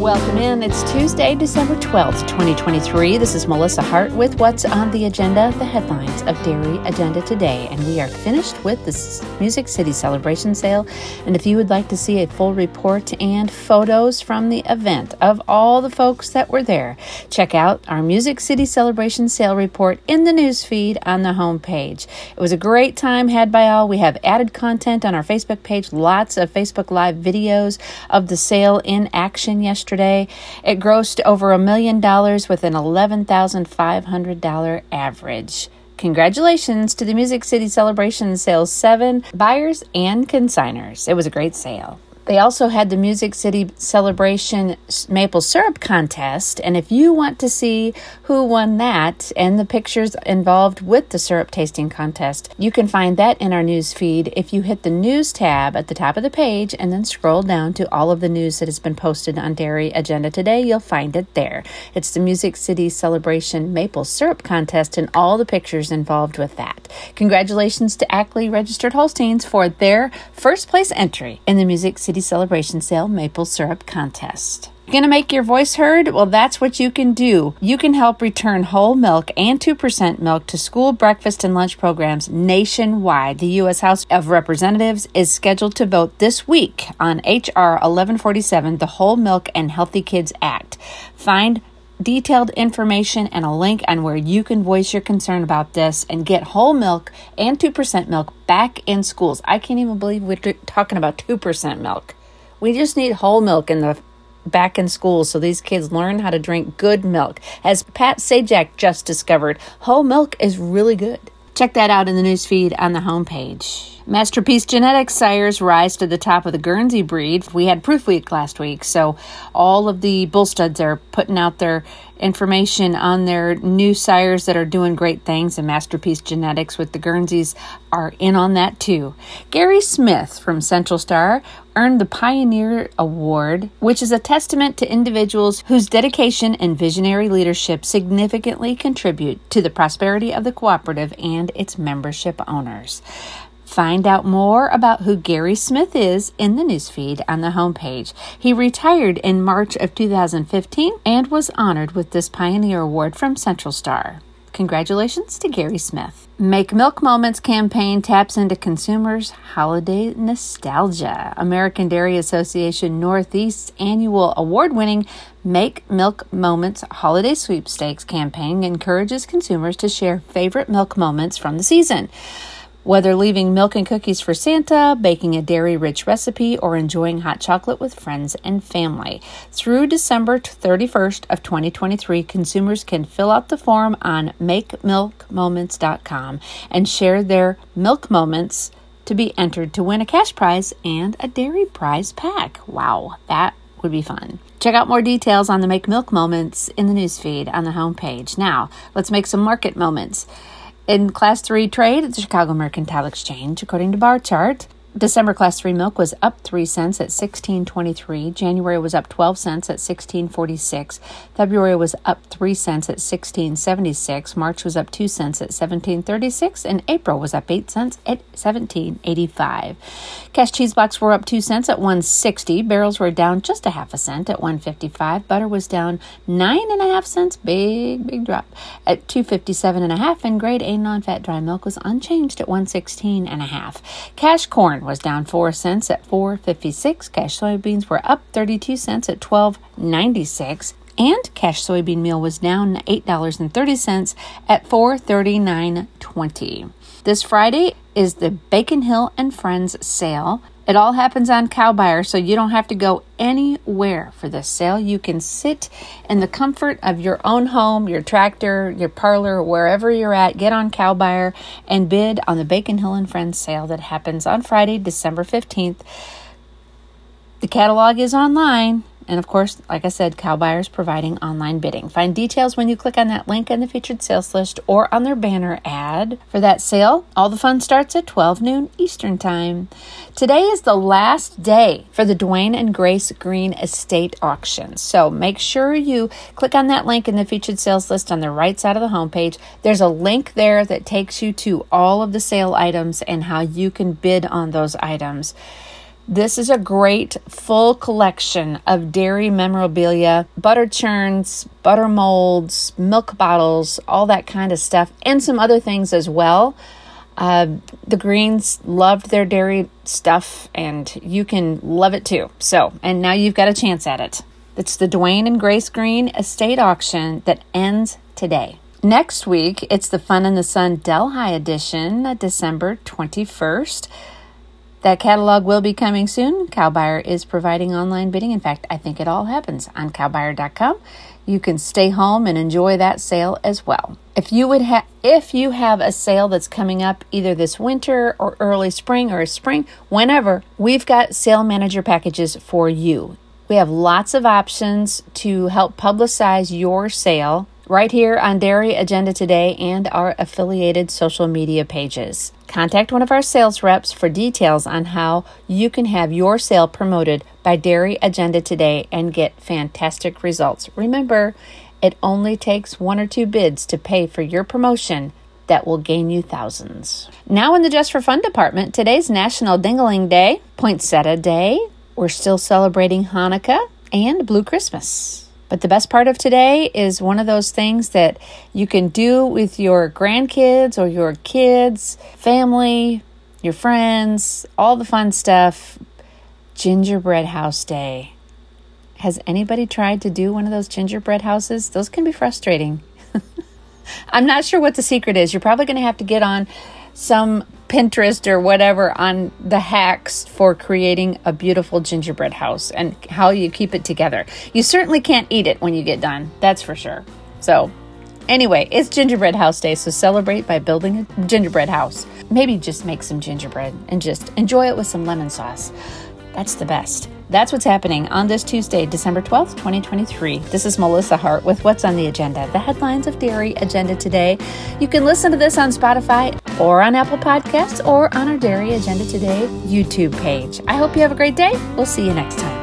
Welcome in. It's Tuesday, December 12th, 2023. This is Melissa Hart with What's on the Agenda, the headlines of Dairy Agenda Today. And we are finished with the Music City Celebration Sale. And if you would like to see a full report and photos from the event of all the folks that were there, check out our Music City Celebration Sale report in the news feed on the homepage. It was a great time had by all. We have added content on our Facebook page, lots of Facebook Live videos of the sale in action yesterday It grossed over a million dollars with an $11,500 average. Congratulations to the Music City Celebration Sales 7 buyers and consigners. It was a great sale. They also had the Music City Celebration Maple Syrup Contest. And if you want to see who won that and the pictures involved with the syrup tasting contest, you can find that in our news feed if you hit the news tab at the top of the page and then scroll down to all of the news that has been posted on Dairy Agenda today. You'll find it there. It's the Music City Celebration Maple Syrup Contest and all the pictures involved with that. Congratulations to Ackley Registered Holsteins for their first place entry in the Music City Celebration Sale Maple Syrup Contest. Going to make your voice heard? Well, that's what you can do. You can help return whole milk and 2% milk to school breakfast and lunch programs nationwide. The U.S. House of Representatives is scheduled to vote this week on H.R. 1147, the Whole Milk and Healthy Kids Act. Find detailed information and a link on where you can voice your concern about this and get whole milk and 2% milk back in schools. I can't even believe we're talking about 2% milk. We just need whole milk in the back in school so these kids learn how to drink good milk. As Pat Sajak just discovered, whole milk is really good. Check that out in the newsfeed on the homepage. Masterpiece Genetics sires rise to the top of the Guernsey breed. We had Proof Week last week, so all of the bull studs are putting out their information on their new sires that are doing great things, and Masterpiece Genetics with the Guernseys are in on that too. Gary Smith from Central Star earned the Pioneer Award, which is a testament to individuals whose dedication and visionary leadership significantly contribute to the prosperity of the cooperative and its membership owners. Find out more about who Gary Smith is in the newsfeed on the homepage. He retired in March of 2015 and was honored with this Pioneer Award from Central Star. Congratulations to Gary Smith. Make Milk Moments campaign taps into consumers' holiday nostalgia. American Dairy Association Northeast's annual award winning Make Milk Moments holiday sweepstakes campaign encourages consumers to share favorite milk moments from the season. Whether leaving milk and cookies for Santa, baking a dairy rich recipe, or enjoying hot chocolate with friends and family. Through December 31st of 2023, consumers can fill out the form on makemilkmoments.com and share their milk moments to be entered to win a cash prize and a dairy prize pack. Wow, that would be fun. Check out more details on the Make Milk Moments in the newsfeed on the homepage. Now, let's make some market moments. In Class 3 trade at the Chicago Mercantile Exchange, according to Bar Chart, December class 3 milk was up 3 cents at 16.23. January was up 12 cents at 16.46. February was up 3 cents at 16.76. March was up 2 cents at 17.36 and April was up 8 cents at 17.85. Cash cheese blocks were up 2 cents at 160. Barrels were down just a half a cent at 155. Butter was down 9 and a half cents, big big drop at 257 and a half and grade A non-fat dry milk was unchanged at 116 and a half. Cash corn was down 4 cents at 4.56. Cash soybeans were up 32 cents at 12.96 and cash soybean meal was down $8.30 at 439.20. This Friday is the Bacon Hill and Friends sale. It all happens on Cowbuyer, so you don't have to go anywhere for this sale. You can sit in the comfort of your own home, your tractor, your parlor, wherever you're at. Get on Cowbuyer and bid on the Bacon Hill and Friends sale that happens on Friday, December 15th. The catalog is online and of course, like I said, Cowbuyers providing online bidding. Find details when you click on that link in the featured sales list or on their banner ad for that sale. All the fun starts at 12 noon Eastern Time. Today is the last day for the Dwayne and Grace Green Estate auction. So make sure you click on that link in the featured sales list on the right side of the homepage. There's a link there that takes you to all of the sale items and how you can bid on those items. This is a great full collection of dairy memorabilia, butter churns, butter molds, milk bottles, all that kind of stuff, and some other things as well. Uh, the Greens loved their dairy stuff, and you can love it too. So, and now you've got a chance at it. It's the Dwayne and Grace Green estate auction that ends today. Next week, it's the Fun in the Sun Delhi edition, December 21st. That catalog will be coming soon. Cowbuyer is providing online bidding. In fact, I think it all happens on cowbuyer.com. You can stay home and enjoy that sale as well. If you would have if you have a sale that's coming up either this winter or early spring or spring, whenever, we've got sale manager packages for you. We have lots of options to help publicize your sale right here on Dairy Agenda Today and our affiliated social media pages. Contact one of our sales reps for details on how you can have your sale promoted by Dairy Agenda Today and get fantastic results. Remember, it only takes one or two bids to pay for your promotion that will gain you thousands. Now, in the Just for Fun department, today's National Dingaling Day, Poinsettia Day. We're still celebrating Hanukkah and Blue Christmas. But the best part of today is one of those things that you can do with your grandkids or your kids, family, your friends, all the fun stuff. Gingerbread House Day. Has anybody tried to do one of those gingerbread houses? Those can be frustrating. I'm not sure what the secret is. You're probably going to have to get on some Pinterest or whatever on the hacks for creating a beautiful gingerbread house and how you keep it together. You certainly can't eat it when you get done, that's for sure. So, anyway, it's gingerbread house day, so celebrate by building a gingerbread house. Maybe just make some gingerbread and just enjoy it with some lemon sauce. That's the best. That's what's happening on this Tuesday, December 12th, 2023. This is Melissa Hart with What's on the Agenda, the headlines of Dairy Agenda Today. You can listen to this on Spotify or on Apple Podcasts or on our Dairy Agenda Today YouTube page. I hope you have a great day. We'll see you next time.